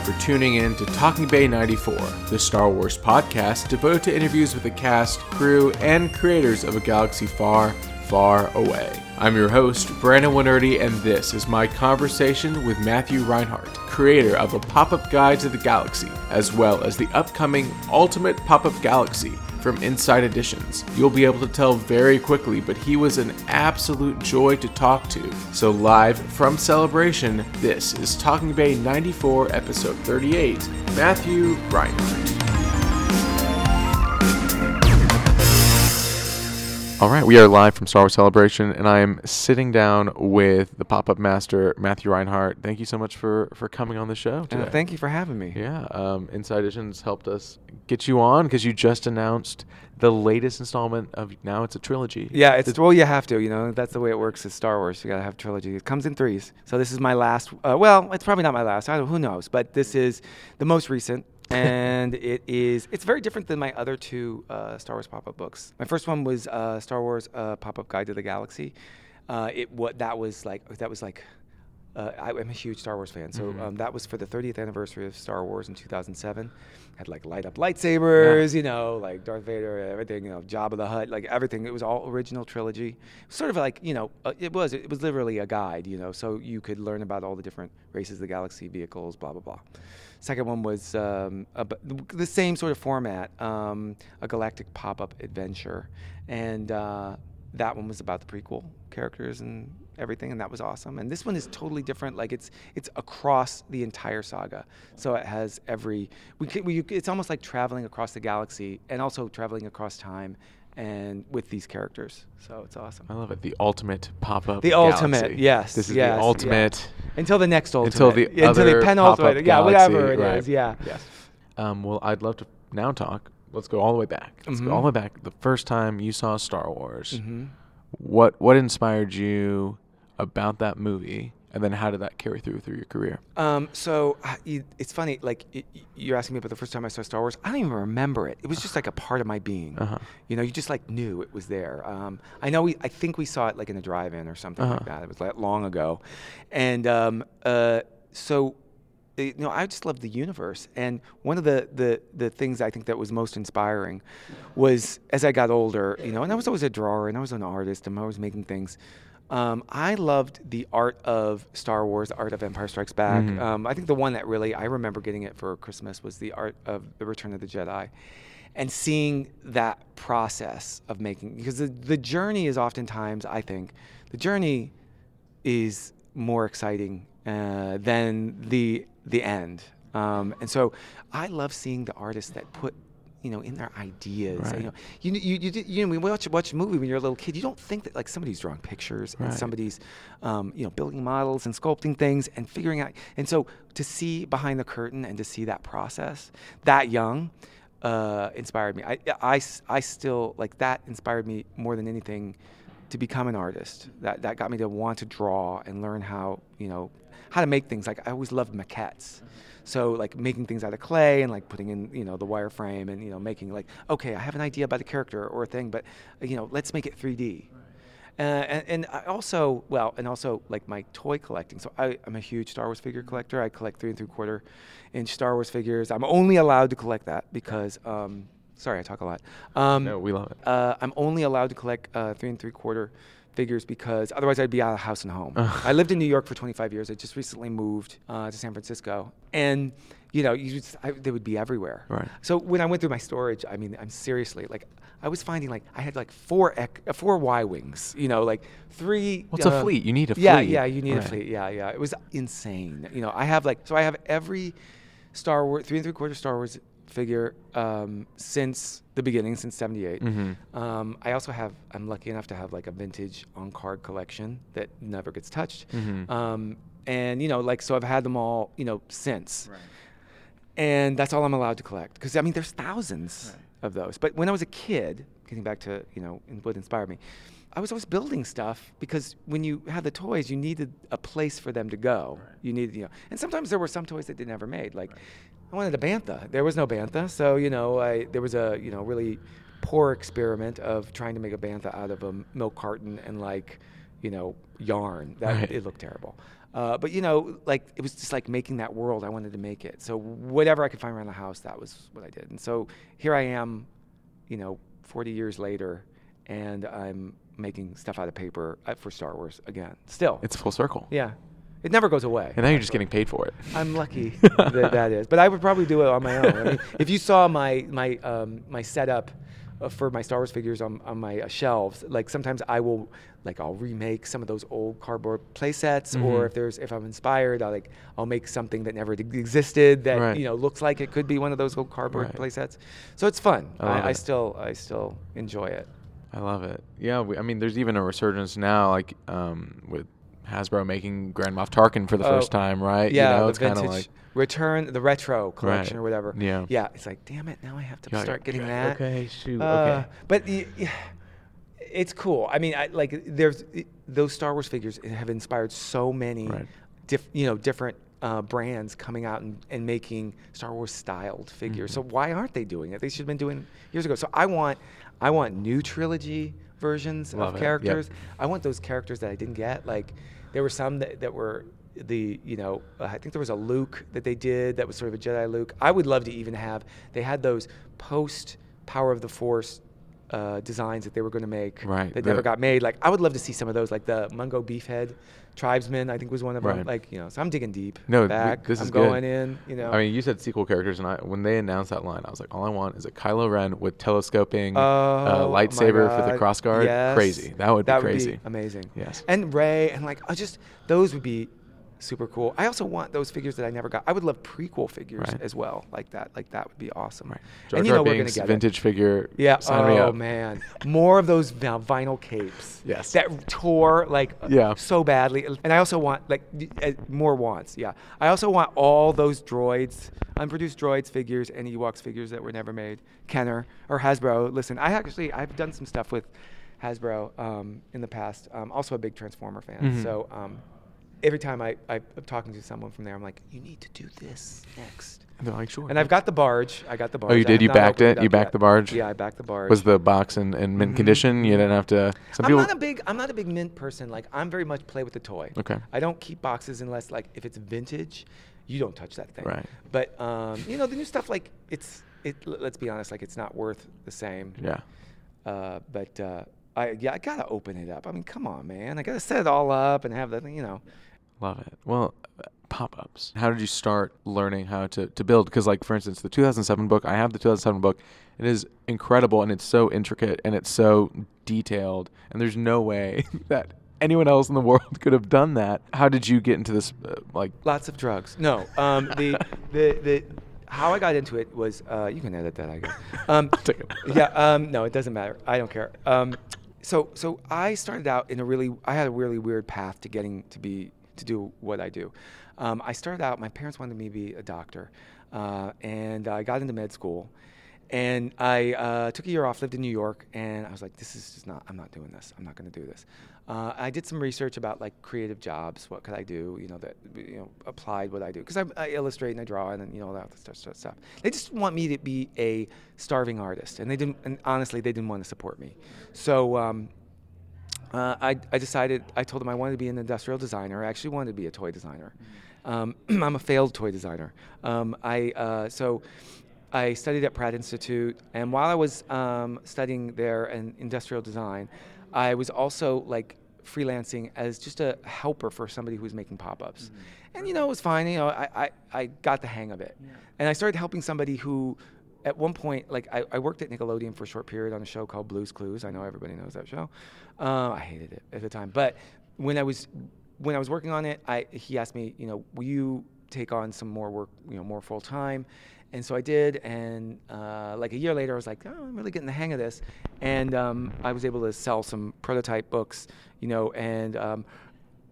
for tuning in to Talking Bay 94, the Star Wars podcast devoted to interviews with the cast, crew, and creators of a galaxy far, far away. I'm your host, Brandon Wainerdi, and this is my conversation with Matthew Reinhart, creator of a pop up guide to the galaxy, as well as the upcoming Ultimate Pop Up Galaxy from Insight Editions. You'll be able to tell very quickly, but he was an absolute joy to talk to. So, live from Celebration, this is Talking Bay 94, episode 38, Matthew Reinhart. All right, we are live from Star Wars Celebration, and I am sitting down with the pop-up master Matthew Reinhart. Thank you so much for for coming on the show today. Uh, thank you for having me. Yeah, um, Insight Editions helped us get you on because you just announced the latest installment of now it's a trilogy. Yeah, it's well, you have to. You know, that's the way it works. Is Star Wars. You gotta have trilogy. It comes in threes. So this is my last. Uh, well, it's probably not my last. I don't, who knows? But this is the most recent. And it is it's very different than my other two uh, Star Wars pop-up books. My first one was uh, Star Wars uh, Pop-up Guide to the Galaxy. Uh, it what that was like that was like uh, I, am a huge Star Wars fan, so Mhm. um, that was for the 30th anniversary of Star Wars in 2007. Had like light up lightsabers, you know, like Darth Vader, everything, you know, Jabba the Hutt, like everything. It was all original trilogy. Sort of like you know, uh, it was it was literally a guide, you know, so you could learn about all the different races of the galaxy, vehicles, blah blah blah. Second one was um, ab- the same sort of format, um, a galactic pop-up adventure, and uh, that one was about the prequel characters and everything, and that was awesome. And this one is totally different. Like it's it's across the entire saga, so it has every we, could, we it's almost like traveling across the galaxy and also traveling across time, and with these characters. So it's awesome. I love it. The ultimate pop-up. The galaxy. ultimate, yes, This is yes, the yeah. ultimate. Until the next ultimate. Until the until other the penultimate. Yeah, whatever it galaxy, is. Yeah. Yes. Um, well, I'd love to now talk. Let's go all the way back. Let's go Mhm. all the way back. The first time you saw Star Wars, hmm what what inspired you about that movie, and then how did that carry through through your career? Um, so uh, you, it's funny, like you're asking me about the first time I saw Star Wars. I don't even remember it. It was just like a part of my being. Uh-huh. You know, you just like knew it was there. Um, I know we, I think we saw it like in a drive-in or something Uh-huh. like that. It was like long ago, and um, uh, so. uh, You know, I just love the universe, and one of the, the the things I think that was most inspiring was as I got older. You know, and I was always a drawer, and I was an artist, and I was making things. Um, I loved the art of Star Wars, the art of Empire Strikes Back. Mhm. Um, I think the one that really I remember getting it for Christmas was the art of the Return of the Jedi, and seeing that process of making because the, the journey is oftentimes I think the journey is more exciting uh, than the the end. Um, and so I love seeing the artists that put you know in their ideas. Right. You know, you you you, did- you know when we watch watch a movie when you're a little kid, you don't think that like somebody's drawing pictures and somebody's um, you know building models and sculpting things and figuring out. And so to see behind the curtain and to see that process that young uh, inspired me. I, I I still like that inspired me more than anything to become an artist. That that got me to want to draw and learn how you know how to make things. Like I always loved maquettes. So like making things out of clay and like putting in you know the wireframe and you know making like okay I have an idea about a character or a thing but you know let's make it 3D. Uh, and, and I also well and also like my toy collecting. So I, I'm a huge Star Wars figure collector. I collect three and three quarter inch Star Wars figures. I'm only allowed to collect that because um, sorry I talk a lot. Um, no, we love it. uh, I'm only allowed to collect uh, three and three quarter figures because otherwise I'd be out of house and home. I lived in New York for 25 years. I just recently moved uh, to San Francisco, and you know, you just, I, they would be everywhere. Right. So when I went through my storage, I mean, I'm seriously like, I was finding like I had like four ec- uh, four Y wings. You know, like three. What's a uh, fleet? You need a yeah, fleet. Yeah, yeah, you need Right. a fleet. Yeah, yeah. It was insane. You know, I have like so I have every Star Wars three and three quarter Star Wars figure um, since the beginning, since '78. Mhm. Um, I also have. I'm lucky enough to have like a vintage on card collection that never gets touched. Mhm. Um, and you know, like so, I've had them all. You know, since. And that's all I'm allowed to collect because I mean, there's thousands of those. But when I was a kid, getting back to you know in- what inspired me, I was always building stuff because when you had the toys, you needed a place for them to go. You needed, you know, and sometimes there were some toys that they never made. Like I wanted a bantha. There was no bantha, so you know, I there was a you know really poor experiment of trying to make a bantha out of a milk carton and like you know, yarn. That Right. it looked terrible. Uh, but you know, like it was just like making that world. I wanted to make it. So whatever I could find around the house, that was what I did. And so here I am, you know, 40 years later, and I'm making stuff out of paper uh, for Star Wars again. Still, It's full circle. yeah, it never goes away. And now you're just getting paid for it. I'm lucky that that is, but I would probably do it on my own. I mean, if you saw my my um, my setup uh, for my Star Wars figures on, on my uh, shelves, like sometimes I will like I'll remake some of those old cardboard play sets, Mhm. or if there's if I'm inspired, I'll like I'll make something that never existed that Right. you know looks like it could be one of those old cardboard Right. play sets. So it's fun. I I, I still I still enjoy it. I love it. Yeah, we, I mean, there's even a resurgence now, like um, with Hasbro making Grand Moff Tarkin for the Oh, first time, right? Yeah, you know, it's kind of like return the retro collection Right. or whatever. Yeah. Yeah, it's like damn it, now I have to start getting that. Okay, shoot. Uh, okay. But y- y- it's cool. I mean, I, like there's those Star Wars figures have inspired so many, Right. diff, you know, different uh, brands coming out and, and making Star Wars styled figures. So Mhm. why aren't they doing it? They should have been doing years ago. So I want, I want new trilogy versions Love of it. Yep. characters. I want those characters that I didn't get. Like there were some that, that were the you know uh, I think there was a Luke that they did that was sort of a Jedi Luke. I would love to even have. They had those post Power of the Force. Uh, designs that they were going to make Right, that the- never got made. Like I would love to see some of those, like the Mungo Beefhead tribesman. I think was one of them. Like you know, so I'm digging deep. No, th- this I'm is good. going in. You know, I mean, you said sequel characters, and I, when they announced that line, I was like, all I want is a Kylo Ren with telescoping uh, Oh, my lightsaber for the crossguard. Yes. Crazy. That would be crazy. Would be amazing. Yes. And Rey and like I just those would be super cool. I also want those figures that I never got. I would love prequel figures Right. as well, like that. Like that would be awesome. Right. Jar And you know we're gonna Binks get it. vintage figure. Yeah. Oh man, more of those vi- vinyl capes. Yes. That tore like Yeah. so badly, and I also want like uh, more wants. Yeah. I also want all those droids, unproduced droids figures, and Ewoks figures that were never made. Kenner or Hasbro. Listen, I actually I've done some stuff with Hasbro um, in the past. I'm also a big Transformer fan, Mhm. so. Um, Every time I, I, I'm talking to someone from there, I'm like, you need to do this next. And they're like, sure. And I've got the barge. I got the barge. Oh, you did? You backed opened it? You backed yet. the barge? Yeah, I backed the barge. Was the box in, in mint Mhm. condition? You didn't have to. Some I'm people. not a big I'm not a big mint person. Like I'm very much play with the toy. Okay. I don't keep boxes unless like if it's vintage, you don't touch that thing. Right. But um, you know the new stuff like it's it. Let's be honest, like it's not worth the same. yeah. Uh, but uh, I yeah I gotta open it up. I mean come on man, I gotta set it all up and have the. You know. Love it. Well, pop ups. How did you start learning how to, to build? Because, like, for instance, the 2007 book, I have the 2007 book. It is incredible and it's so intricate and it's so detailed. And there's no way that anyone else in the world could have done that. How did you get into this? Uh, like, Lots of drugs. No. Um, the, the the how I got into it was uh, you can edit that I guess. Um, yeah. Um, no, it doesn't matter. I don't care. Um, so so I started out in a really I had a really weird path to getting to be to do what I do. Um, I started out. My parents wanted me to be a doctor, uh, and I got into med school. And I uh, took a year off, lived in New York, and I was like, "This is just not. I'm not doing this. I'm not going to do this." Uh, I did some research about like creative jobs. What could I do? You know that you know applied what I do because I, I illustrate and I draw and you know all that stuff, stuff. They just want me to be a starving artist, and they didn't. And honestly, they didn't want to support me. So um, uh, I, I decided, I told them I wanted to be an industrial designer. I actually wanted to be a toy designer. Um, I'm a failed toy designer. Um, I, uh, so I studied at Pratt Institute, and while I was um, studying there in industrial design, I was also like freelancing as just a helper for somebody who was making pop-ups. And you know, it was fine. You know, I, I, I got the hang of it. And I started helping somebody who at one point, like I, I worked at Nickelodeon for a short period on a show called Blue's Clues. I know everybody knows that show. Uh, I hated it at the time, but when I was when I was working on it, I he asked me, you know, will you take on some more work, you know, more full time? And so I did, and uh, like a year later, I was like, oh, I'm really getting the hang of this, and um, I was able to sell some prototype books, you know, and um,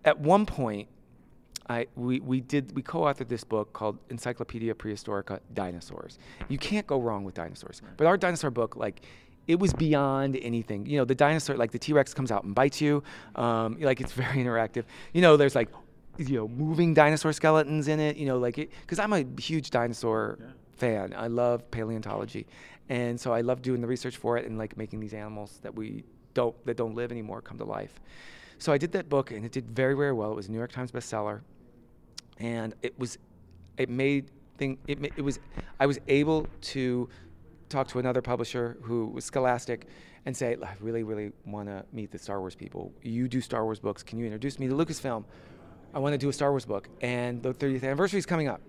at one point, I we, we did we co-authored this book called Encyclopedia Prehistorica Dinosaurs. You can't go wrong with dinosaurs. But our dinosaur book, like, it was beyond anything. You know, the dinosaur, like the T-Rex, comes out and bites you. Um, like it's very interactive. You know, there's like, you know, moving dinosaur skeletons in it. You know, like it because I'm a huge dinosaur fan. I love paleontology, and so I love doing the research for it and like making these animals that we don't that don't live anymore come to life. so I did that book, and it did very, very well. It was a New York Times bestseller, and it was, it made thing. It it was, I was able to talk to another publisher who was Scholastic, and say, I really, really want to meet the Star Wars people. You do Star Wars books. Can you introduce me to Lucasfilm? I want to do a Star Wars book, and the 30th anniversary is coming up.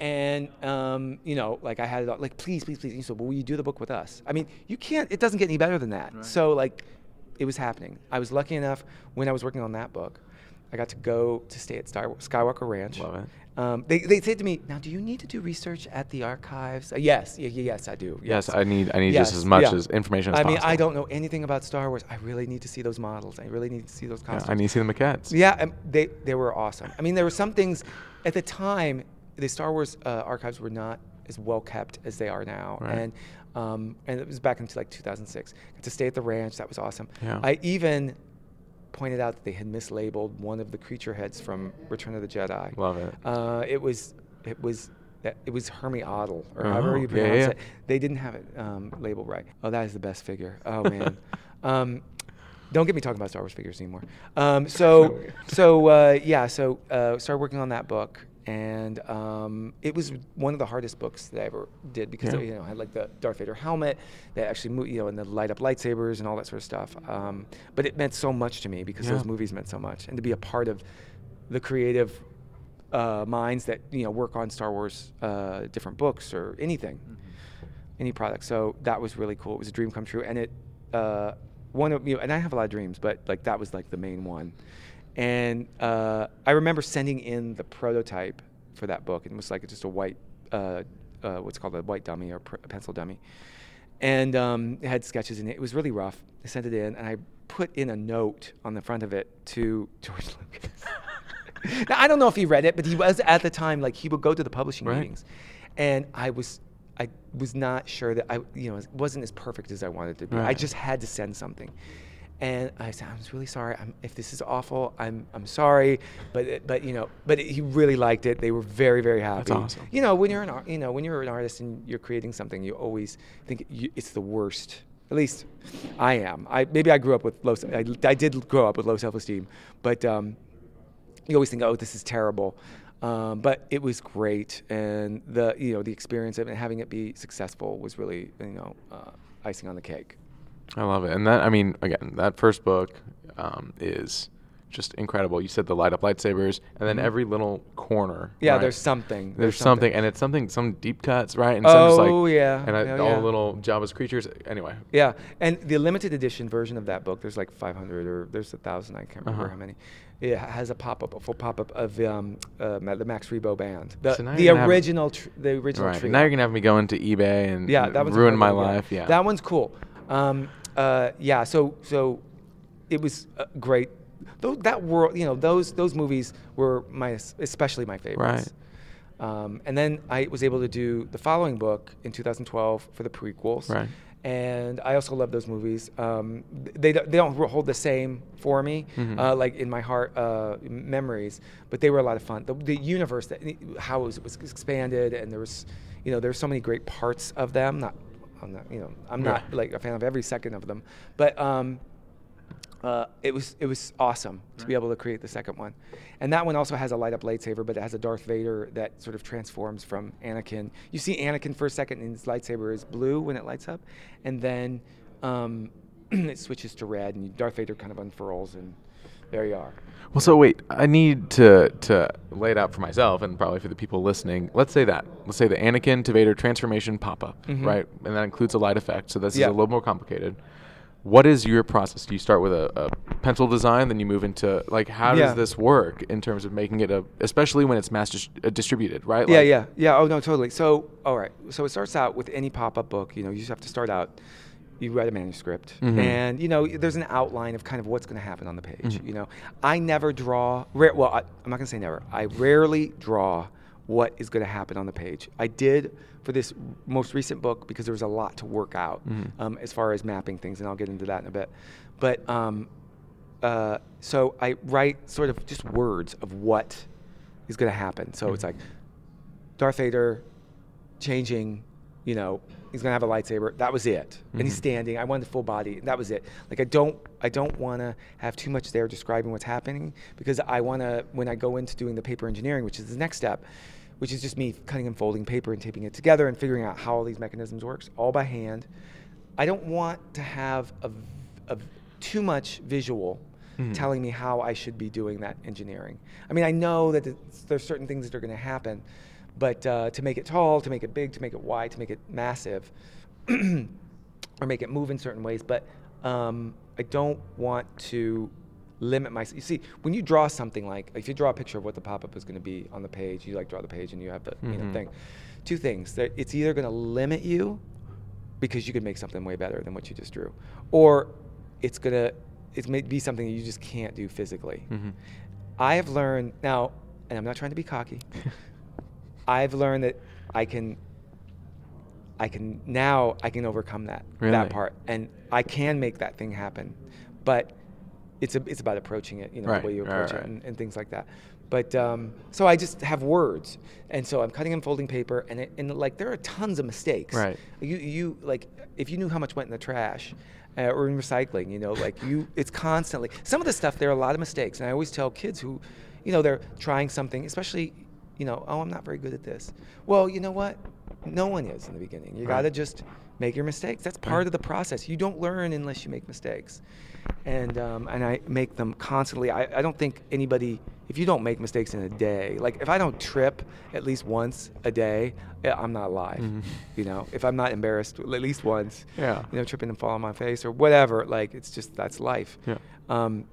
And um, you know, like I had it all, like, please, please, please. And he said, well, will you do the book with us? I mean, you can't. It doesn't get any better than that. So like, it was happening. I was lucky enough when I was working on that book, I got to go to stay at Star Skywalker Ranch. Love it. Um, they, they said to me, now, do you need to do research at the archives? Uh, yes, y- yes, I do. Yes, I need I need Yes, just as much yeah. as information as I mean, possible. I don't know anything about Star Wars. I really need to see those models. I really need to see those Yeah, costumes. I need to see the maquettes. Yeah, um, they they were awesome. I mean, there were some things at the time. The Star Wars uh, archives were not as well kept as they are now, Right. and um, and it was back into like 2006. Got to stay at the ranch. That was awesome. Yeah. I even pointed out that they had mislabeled one of the creature heads from Return of the Jedi. Love it. Uh, it was it was it was Hermi Odle or Oh, however you yeah, pronounce yeah. it. They didn't have it um, labeled right. Oh, that is the best figure. Oh man. um, don't get me talking about Star Wars figures anymore. Um, so so uh, yeah, so uh, started working on that book. And um, it was one of the hardest books that I ever did because Yeah. you know I had like the Darth Vader helmet that actually mo- you know and the light up lightsabers and all that sort of stuff. Um, but it meant so much to me because Yeah. those movies meant so much, and to be a part of the creative uh, minds that you know work on Star Wars uh, different books or anything, any product. So that was really cool. It was a dream come true, and it uh, one of you know, and I have a lot of dreams, but like that was like the main one. And uh, I remember sending in the prototype for that book, it was like just a white, uh, uh, what's called a white dummy or pr- pencil dummy, and um, it had sketches in it. It was really rough. I sent it in, and I put in a note on the front of it to George Lucas. now I don't know if he read it, but he was at the time like he would go to the publishing Right. meetings, and I was I was not sure that I you know it wasn't as perfect as I wanted it to be. I just had to send something. And I said, I'm really sorry. I'm, if this is awful, I'm, I'm sorry. But, but you know, but he really liked it. They were very, very happy. That's awesome. You know, when you're an, ar- you know, when you're an artist and you're creating something, you always think you, it's the worst. At least I am. I maybe I grew up with low. I, I did grow up with low self-esteem, but um, you always think, oh, this is terrible. Um, but it was great, and the you know the experience of it, having it be successful was really you know uh, icing on the cake. I love it. And that, I mean, again, that first book um, is just incredible. You said the light up lightsabers, and then Mhm. every little corner. Yeah, right? there's something. There's something, and it's something, some deep cuts, right? And some just Oh, like, yeah. and I, Yeah, all yeah. the little Jabba's creatures. Anyway, Yeah, and the limited edition version of that book, there's like 500 or there's a thousand. I can't remember Uh-huh. how many. It has a pop up, a full pop up of um, uh, the Max Rebo band, the, So the original, tr- the original right. Now you're gonna have me go into eBay and yeah, that ruin my life. Yeah, that one's cool. Um, uh, yeah, so so it was uh, great. That world, you know, those those movies were my especially my favorites. Um, and then I was able to do the following book in 2012 for the prequels. Right. And I also love those movies. Um, they, don't- they don't hold the same for me, Mhm. uh, like in my heart uh, memories, but they were a lot of fun. The, the universe, that, how it was, was expanded, and there was, you know, there's so many great parts of them. Not, I'm not, you know, I'm not Yeah. like a fan of every second of them, but um, uh, it was it was awesome to be able to create the second one, and that one also has a light up lightsaber, but it has a Darth Vader that sort of transforms from Anakin. You see Anakin for a second, and his lightsaber is blue when it lights up, and then um, it switches to red, and Darth Vader kind of unfurls, and there you are. Well, so wait, I need to to lay it out for myself and probably for the people listening. Let's say that. Let's say the Anakin to Vader transformation pop up, Mhm. right? And that includes a light effect. So this Yeah. is a little more complicated. What is your process? Do you start with a, a pencil design, then you move into like how Yeah. does this work in terms of making it a, especially when it's mass dis- uh, distributed, right? Yeah, yeah, yeah. Oh no, totally. So, all right. So it starts out with any pop-up book. You know, you just have to start out. You write a manuscript, Mhm. and you know, there's an outline of kind of what's going to happen on the page. Mhm. You know, I never draw. Rare, well, I, I'm not going to say never. I rarely draw what is going to happen on the page. I did for this most recent book because there was a lot to work out Mhm. um, as far as mapping things, and I'll get into that in a bit. But um, uh, so I write sort of just words of what is going to happen. So it's Mhm. like Darth Vader changing you know, he's gonna have a lightsaber. That was it. And he's mm-hmm. standing. I wanted the full body. That was it. Like I don't I don't want to have too much there describing what's happening because I want to when I go into doing the paper engineering, which is the next step, which is just me cutting and folding paper and taping it together and figuring out how all these mechanisms works all by hand. I don't want to have a, a too much visual mm-hmm. telling me how I should be doing that engineering. I mean, I know that there's certain things that are going to happen, but uh, to make it tall, to make it big, to make it wide, to make it massive, or make it move in certain ways, but um, I don't want to limit myself. You see, when you draw something like, if you draw a picture of what the pop-up is going to be on the page, you like draw the page and you have the you know Mhm. thing. Two things: that it's either going to limit you because you could make something way better than what you just drew, or it's going to it may be something that you just can't do physically. Mhm. I have learned now, and I'm not trying to be cocky. I've learned that I can I can now I can overcome that Really? that part and I can make that thing happen. But it's a, it's about approaching it, you know, Right, the way you approach right. it and, and things like that. But um, so I just have words, and so I'm cutting and folding paper, and it, and like there are tons of mistakes. Right. You you like if you knew how much went in the trash, uh, or in recycling, you know, like you it's constantly some of the stuff there are a lot of mistakes, and I always tell kids who, you know, they're trying something, especially, you know, oh I'm not very good at this. Well, you know what? No one is in the beginning. You Right. got to just make your mistakes. That's part of the process. You don't learn unless you make mistakes, and um, and I make them constantly. I, I don't think anybody. If you don't make mistakes in a day, like if I don't trip at least once a day, eh, I'm not alive. Mhm. You know, if I'm not embarrassed at least once, Yeah. you know, tripping and falling on my face or whatever, like it's just that's life. Yeah. Um,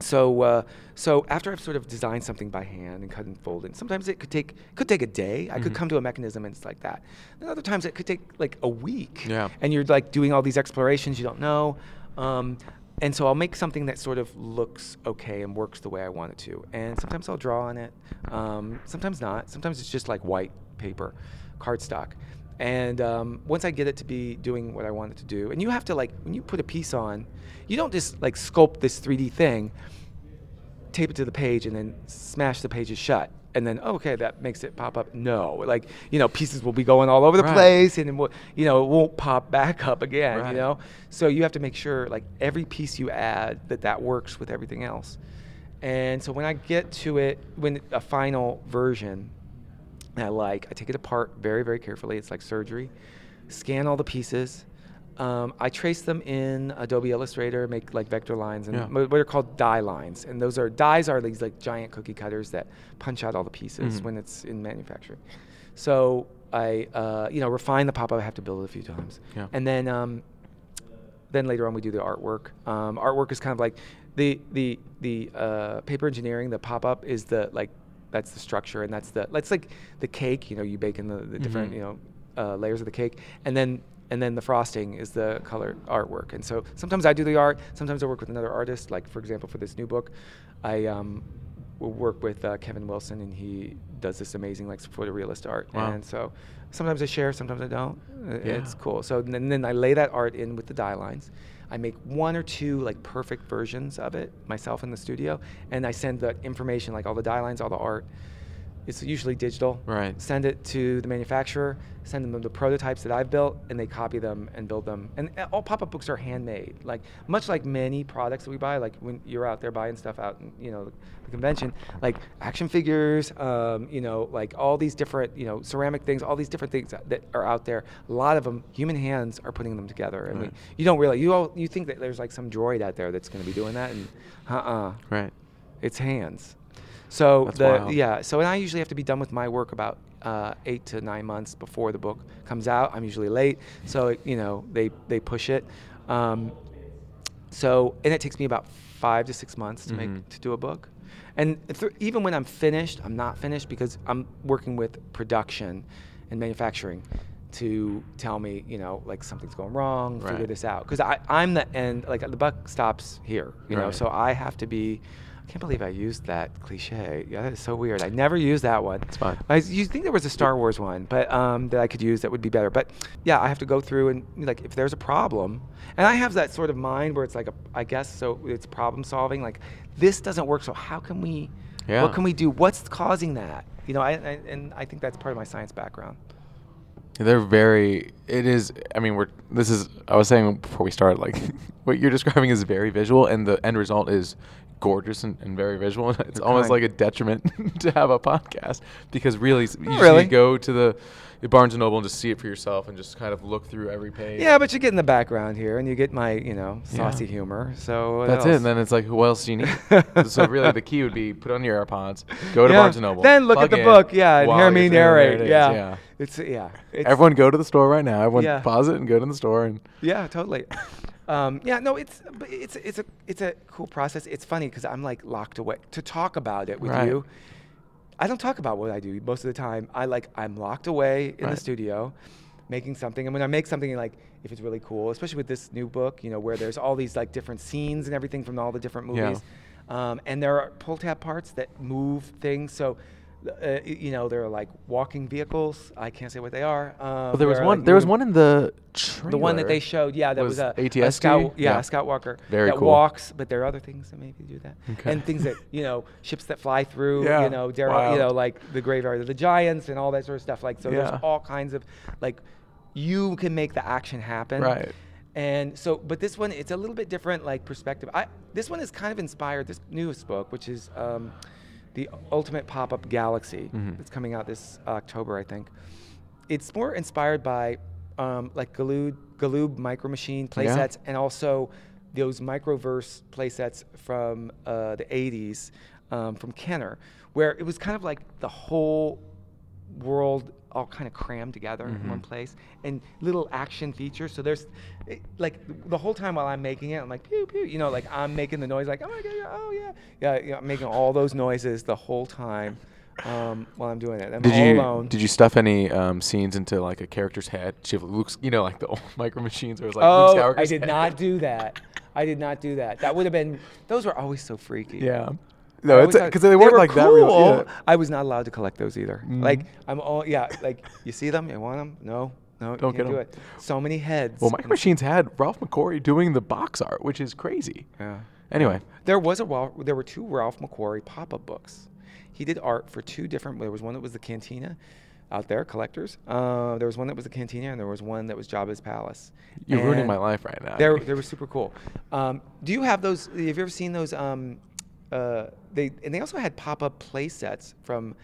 so uh, so after I've sort of designed something by hand and cut and fold it, sometimes it could take could take a day. I could Mhm. come to a mechanism and it's like that. And other times it could take like a week. Yeah. And you're like doing all these explorations you don't know. Um, and so I'll make something that sort of looks okay and works the way I want it to. And sometimes I'll draw on it. Um, sometimes not. Sometimes it's just like white paper, cardstock. And um, once I get it to be doing what I want it to do, and you have to like when you put a piece on, you don't just like sculpt this 3D thing, tape it to the page, and then smash the pages shut, and then oh, okay, that makes it pop up. No, like you know, pieces will be going all over the Right. place, and it will, you know, it won't pop back up again. Right. You know, so you have to make sure like every piece you add that that works with everything else. And so when I get to it, when a final version that I like, I take it apart very, very carefully. It's like surgery. Scan all the pieces. Um, I trace them in Adobe Illustrator, make like vector lines and Yeah. what are called die lines. And those are dies are these like giant cookie cutters that punch out all the pieces Mhm. when it's in manufacturing. So I, uh, you know, refine the pop-up. I have to build it a few times, Yeah. and then um, then later on we do the artwork. Um, artwork is kind of like the the the uh, paper engineering. The pop up is the like that's the structure and that's the that's like the cake. You know, you bake in the, the different Mhm. you know uh, layers of the cake, and then and then the frosting is the color artwork. And so sometimes I do the art. Sometimes I work with another artist. Like for example, for this new book, I um, work with uh, Kevin Wilson, and he does this amazing like photorealist art. Wow. And so sometimes I share, sometimes I don't. Uh, It's cool. So then, then I lay that art in with the die lines. I make one or two like perfect versions of it myself in the studio, and I send the information like all the die lines, all the art. It's usually digital. Right. Send it to the manufacturer, send them the prototypes that I've built, and they copy them and build them. And uh, all pop-up books are handmade. Like much like many products that we buy, like when you're out there buying stuff out, in, you know, the, the convention, like action figures, um, you know, like all these different, you know, ceramic things, all these different things that, that are out there. A lot of them, human hands are putting them together, and Right. we, you don't realize you all, you think that there's like some droid out there that's going to be doing that, and uh-uh, Right. it's hands. So That's the wild. yeah. So and I usually have to be done with my work about uh, eight to nine months before the book comes out. I'm usually late, so it, you know they they push it. Um, so and it takes me about five to six months to Mhm. make to do a book. And th- even when I'm finished, I'm not finished because I'm working with production and manufacturing to tell me, you know, like something's going wrong, figure this out. Because I'm the end, like the buck stops here, you know. So I have to be. I can't believe I used that cliche. Yeah, that is so weird. I never used that one. It's fine. I you think there was a Star Wars one, but um, that I could use that would be better. But yeah, I have to go through and like if there's a problem, and I have that sort of mind where it's like a, I guess so it's problem solving. Like this doesn't work, so how can we? Yeah. What can we do? What's causing that? You know, I, I and I think that's part of my science background. They're very. It is. I mean, we're. This is. I was saying before we started, like, what you're describing is very visual, and the end result is gorgeous and, and very visual. It's They're almost kind. like a detriment to have a podcast because really, you just really. go to the, Barnes and Noble and just see it for yourself and just kind of look through every page. Yeah, but you get in the background here, and you get my, you know, Yeah. saucy humor. So That's it. And then it's like, who else do you need? so really, the key would be put on your AirPods, go to Yeah. Barnes and Noble, Then look at the book, yeah, and hear me sitting there. There narrate. it Yeah. yeah. It's yeah. It's, Everyone go to the store right now. Everyone Yeah. pause it and go to the store and Yeah, totally. Um, yeah, no, it's it's it's a it's a cool process. It's funny because I'm like locked away to talk about it with Right. you. I don't talk about what I do most of the time. I like I'm locked away in Right. the studio, making something, and when I make something like if it's really cool, especially with this new book, you know, where there's all these like different scenes and everything from all the different Yeah. movies, um, and there are pull tab parts that move things. So. Uh, you know, there are like walking vehicles. I can't say what they are. Um, well, there was one. like, there was one in the the one that they showed, yeah, that was, was a, a ATST? scout, yeah, Yeah. a scout walker Very that cool. walks. But there are other things that maybe do that, Okay. and things that you know, ships that fly through, Yeah, you know, Daryl, wild. you know, like the graveyard of the giants and all that sort of stuff. Like, so Yeah. there's all kinds of like, you can make the action happen, Right. And so, but this one, it's a little bit different, like perspective. I this one is kind of inspired. This newest book, which is um, the Ultimate Pop-Up Galaxy, Mhm. it's coming out this October, I think it's more inspired by um, like Galoob, Galoob Micro Machine Yeah. playsets and also those Microverse playsets from uh, the 80s um, from Kenner, where it was kind of like the whole world all kind of crammed together in one Mhm. place and little action features. So there's it, like the whole time while I'm making it, I'm like pew pew, you know, like I'm making the noise like oh my god, yeah, oh yeah, yeah, yeah I'm making all those noises the whole time um, while I'm doing it. I'm Did all you alone. did you stuff any um, scenes into like a character's head? You have Luke's, you know, like the old micro machines, where it was like oh, Luke Skywalker's I did head? not do that. I did not do that. That would have been. Those were always so freaky. Yeah. No, it's because they weren't were like that. Real, yeah. I was not allowed to collect those either. Mhm. Like I'm all yeah. Like you see them, you want them? No, no, Don't you get do it. So many heads. Well, Micro Machines had Ralph McQuarrie doing the box art, which is crazy. Yeah. Anyway, There was a Ralph, there were two Ralph McQuarrie pop-up books. He did art for two different. There was one that was the Cantina, out there, collectors. Uh, there was one that was the Cantina, and there was one that was Jabba's Palace. you're ruining my life right now. They were, they were super cool. Um, do you have those? Have you ever seen those? Um, uh, they and they also had pop-up play sets from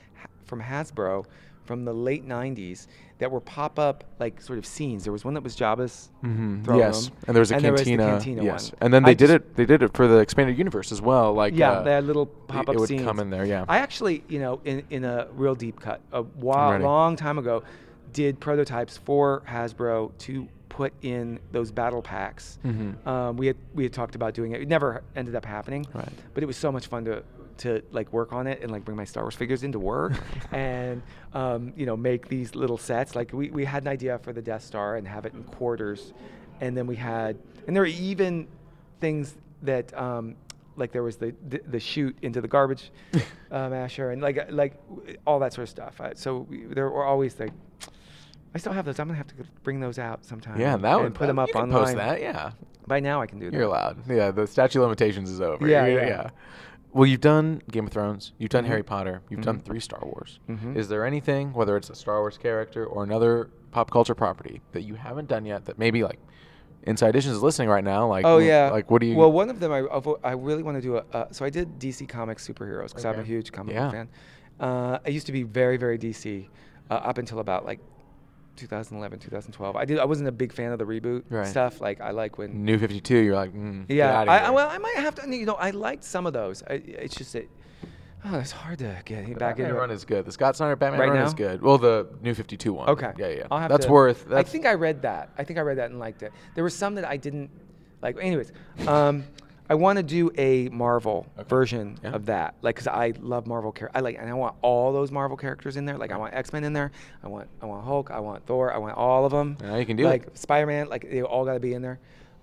from Hasbro from the late '90s that were pop-up like sort of scenes. There was one that was Jabba's Mhm, throne Yes, and there was a and cantina. the cantina yes, one. and then they I did it. They did it for the expanded universe as well. Like Yeah, uh, they had little pop-up It would scenes. come in there. Yeah. I actually, you know, in, in a real deep cut, a while, long time ago, did prototypes for Hasbro to put in those battle packs. Mhm. Um, we had we had talked about doing it. It never ended up happening. Right. But it was so much fun to to like work on it and like bring my Star Wars figures into work and um, you know make these little sets. Like we, we had an idea for the Death Star and have it in quarters, and then we had and there were even things that um, like there was the, the the chute into the garbage uh, masher and like like all that sort of stuff. Uh, so we, there were always like. I still have those. I'm gonna have to bring those out sometime. yeah, that and would put them up you can online. Post that. Yeah. By now, I can do that. You're allowed. Yeah, the statute of limitations is over. Yeah, You're- yeah. Well, you've done Game of Thrones. You've done Mhm. Harry Potter. You've done Mhm. three Star Wars. Mhm. Is there anything, whether it's a Star Wars character or another pop culture property, that you haven't done yet that maybe like Insight Editions is listening right now? Like, oh yeah. Like, what do you? Well, one of them I I've- really want to do a. Uh, so I did DC Comics superheroes because I'm a huge comic Yeah. book fan. Uh, I used to be very very DC uh, up until about like 2011 2012. I did. I wasn't a big fan of the reboot Right. stuff. Like I like when. New Fifty Two. You're like, mm, Yeah. I, well, I might have to. You know, I liked some of those. I, it's just that. Oh, it's hard to get The back Batman into. run is good. The Scott Snyder Batman Right run now? is good. Well, the New Fifty Two one. Okay. Yeah, yeah. I'll have that's to- worth. That's, I think I read that. I think I read that and liked it. There were some that I didn't like. Anyways, um, I want to do a Marvel Okay. version Yeah. of that. Like, cause I love Marvel characters. I like, and I want all those Marvel characters in there. Like, I want X Men in there. I want, I want Hulk. I want Thor. I want all of them. Now you can do like, it. Spider Man. Like, they all got to be in there.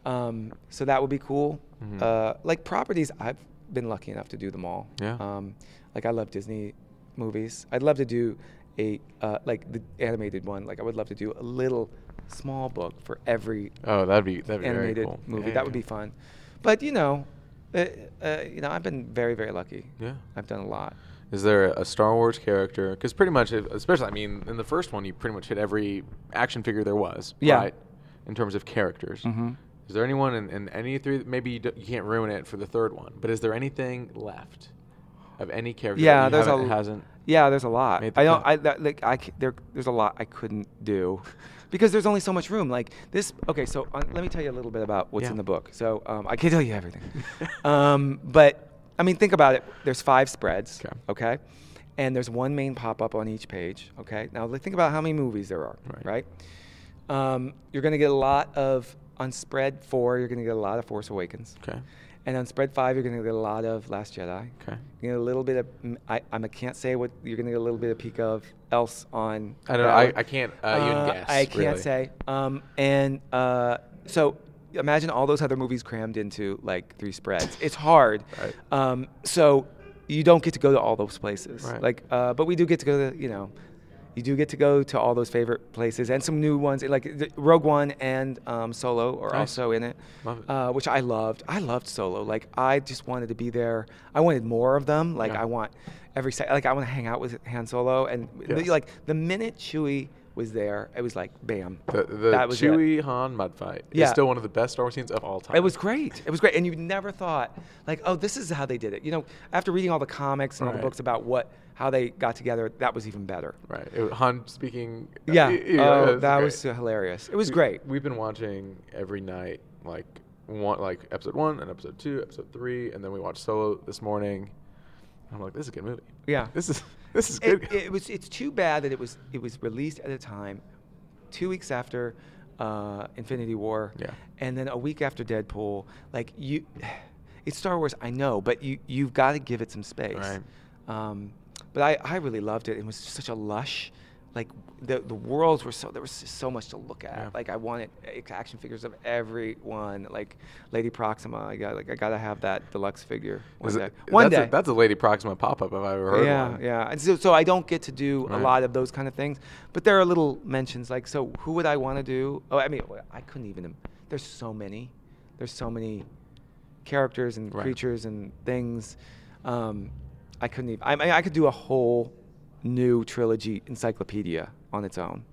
Um, so that would be cool. Mhm. Uh, like properties, I've been lucky enough to do them all. Yeah. Um, like I love Disney movies. I'd love to do a uh, like the animated one. Like I would love to do a little small book for every Oh, that'd be that'd be animated very cool. movie. Yeah, that yeah, would be fun. But you know, uh, uh, you know, I've been very very lucky. Yeah. I've done a lot. Is there a Star Wars character? Because pretty much, especially, I mean, in the first one, you pretty much hit every action figure there was. Yeah. Right. In terms of characters. Mhm. Is there anyone in, in any three? Maybe you, d- you can't ruin it for the third one, but is there anything left of any character? Yeah, there's a- hasn't. Yeah, there's a lot. The I don't. cut. I that, like. I c- there. There's a lot I couldn't do, because there's only so much room. Like this. Okay, so uh, let me tell you a little bit about what's Yeah. in the book. So um, I can't tell you everything, um, but I mean, think about it. There's five spreads. Okay. Okay. And there's one main pop-up on each page. Okay. Now think about how many movies there are. Right. Right. Um, you're gonna get a lot of on spread four. You're gonna get a lot of Force Awakens. Okay. And on spread five, you're gonna get a lot of Last Jedi. Okay. You get a little bit of I I can't say what you're gonna get a little bit of peek of else on. I don't know. I. I can't uh, even Uh, guess. I can't really. say. Um, and uh, so imagine all those other movies crammed into like three spreads. It's hard. Right. Um, so you don't get to go to all those places. Right. Like, uh, but we do get to go to you know. You do get to go to all those favorite places and some new ones, like the- Rogue One and um, Solo are Nice. also in it, it. Uh, which I loved. I loved Solo. Like I just wanted to be there. I wanted more of them. Like Yeah. I want every se- like I want to hang out with Han Solo and the- like the minute Chewie was there, it was like bam. The, the That was it. Chewie Han mud fight is still one of the best Star Wars scenes of all time. It was great. It was great, and you never thought like, oh, this is how they did it. You know, after reading all the comics and all the books about what how they got together, that was even better. right. It, Han speaking. uh, Yeah, y- oh, it that great. was uh, hilarious. It was We- great. We've been watching every night, like one, like episode one and episode two, episode three, and then we watched Solo this morning. I'm like, this is a good movie. Yeah. This is this is good. It, it was. It's too bad that it was. It was released at a time, two weeks after uh, Infinity War. Yeah. And then a week after Deadpool. Like you, it's Star Wars. I know, but you you've got to give it some space. Right. Um, but I, I really loved it. It was such a lush. Like the the worlds were so there was so much to look at. Yeah. Like I wanted action figures of everyone. Like Lady Proxima, I got like I gotta have that deluxe figure one Is day. it- one that's day. A, that's a Lady Proxima pop up if I ever heard yeah, one. yeah. And so, so I don't get to do a lot of those kind of things, but there are little mentions like, so who would I want to do? Oh, I mean, I couldn't even. There's so many. There's so many characters and Right. creatures and things. Um, I couldn't even. I mean, I could do a whole new trilogy encyclopedia on its own.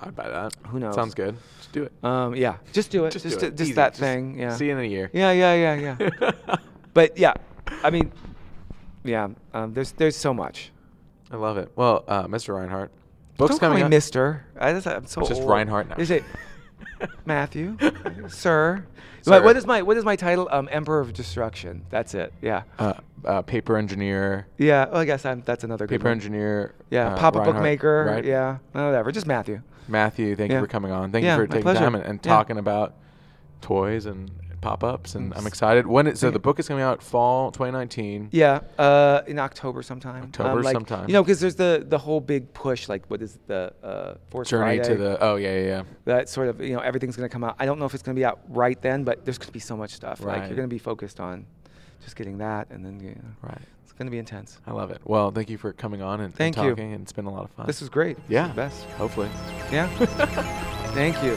I'd buy that. Who knows? Sounds good. Just do it. Um, yeah, just do it. Just Just, do it. just Easy. that Just thing. Yeah. see you in a year. Yeah, yeah, yeah, yeah. but yeah, I mean, yeah. Um, there's there's so much. I love it. Well, uh, Mr. Reinhart, books Don't call coming me out. Mister. I just, I'm so It's just old. Reinhart now. Is it Matthew, sir? What, what is my what is my title? Um, Emperor of Destruction. That's it. Yeah. Uh, uh, paper engineer. Yeah. Well, I guess I'm, that's another good Paper one. engineer. Yeah. uh, Papa Reinhart, bookmaker. Right? Yeah. Whatever. Just Matthew. Matthew, thank Yeah. you for coming on. Thank Yeah, you for taking pleasure. time and, and Yeah. talking about toys and pop ups. And I'm excited. When it, so Thank the book is coming out fall 2019. Yeah, uh, in October sometime. October like, sometime. You know, because there's the the whole big push. Like, what is the uh, Force Journey Friday? to the. Oh, yeah, yeah, yeah. that sort of you know everything's going to come out. I don't know if it's going to be out right then, but there's going to be so much stuff. Like Right. you're going to be focused on just getting that, and then you know, Right. it's going to be intense. I love it. Well, thank you for coming on and, and Thank you. And it's been a lot of fun. This was great. This was yeah. the best. Hopefully. Yeah. Thank you.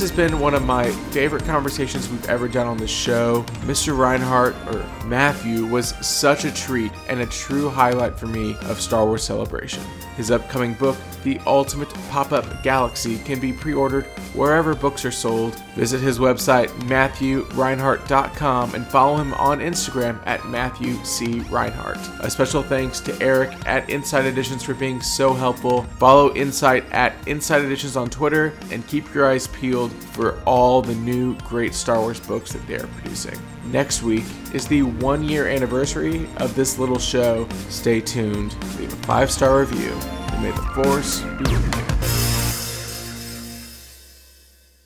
This has been one of my favorite conversations we've ever done on this show. Mr. Reinhart, or Matthew, was such a treat and a true highlight for me of Star Wars Celebration. His upcoming book, The Ultimate Pop Up Galaxy, can be pre ordered wherever books are sold. Visit his website, MatthewReinhart.com, and follow him on Instagram at Matthew C. Reinhart. A special thanks to Eric at Insight Editions for being so helpful. Follow Insight at Insight Editions on Twitter and keep your eyes peeled for all the new great Star Wars books that they are producing. Next week is the one year anniversary of this little show. Stay tuned, leave a five star review, and may the Force be with you.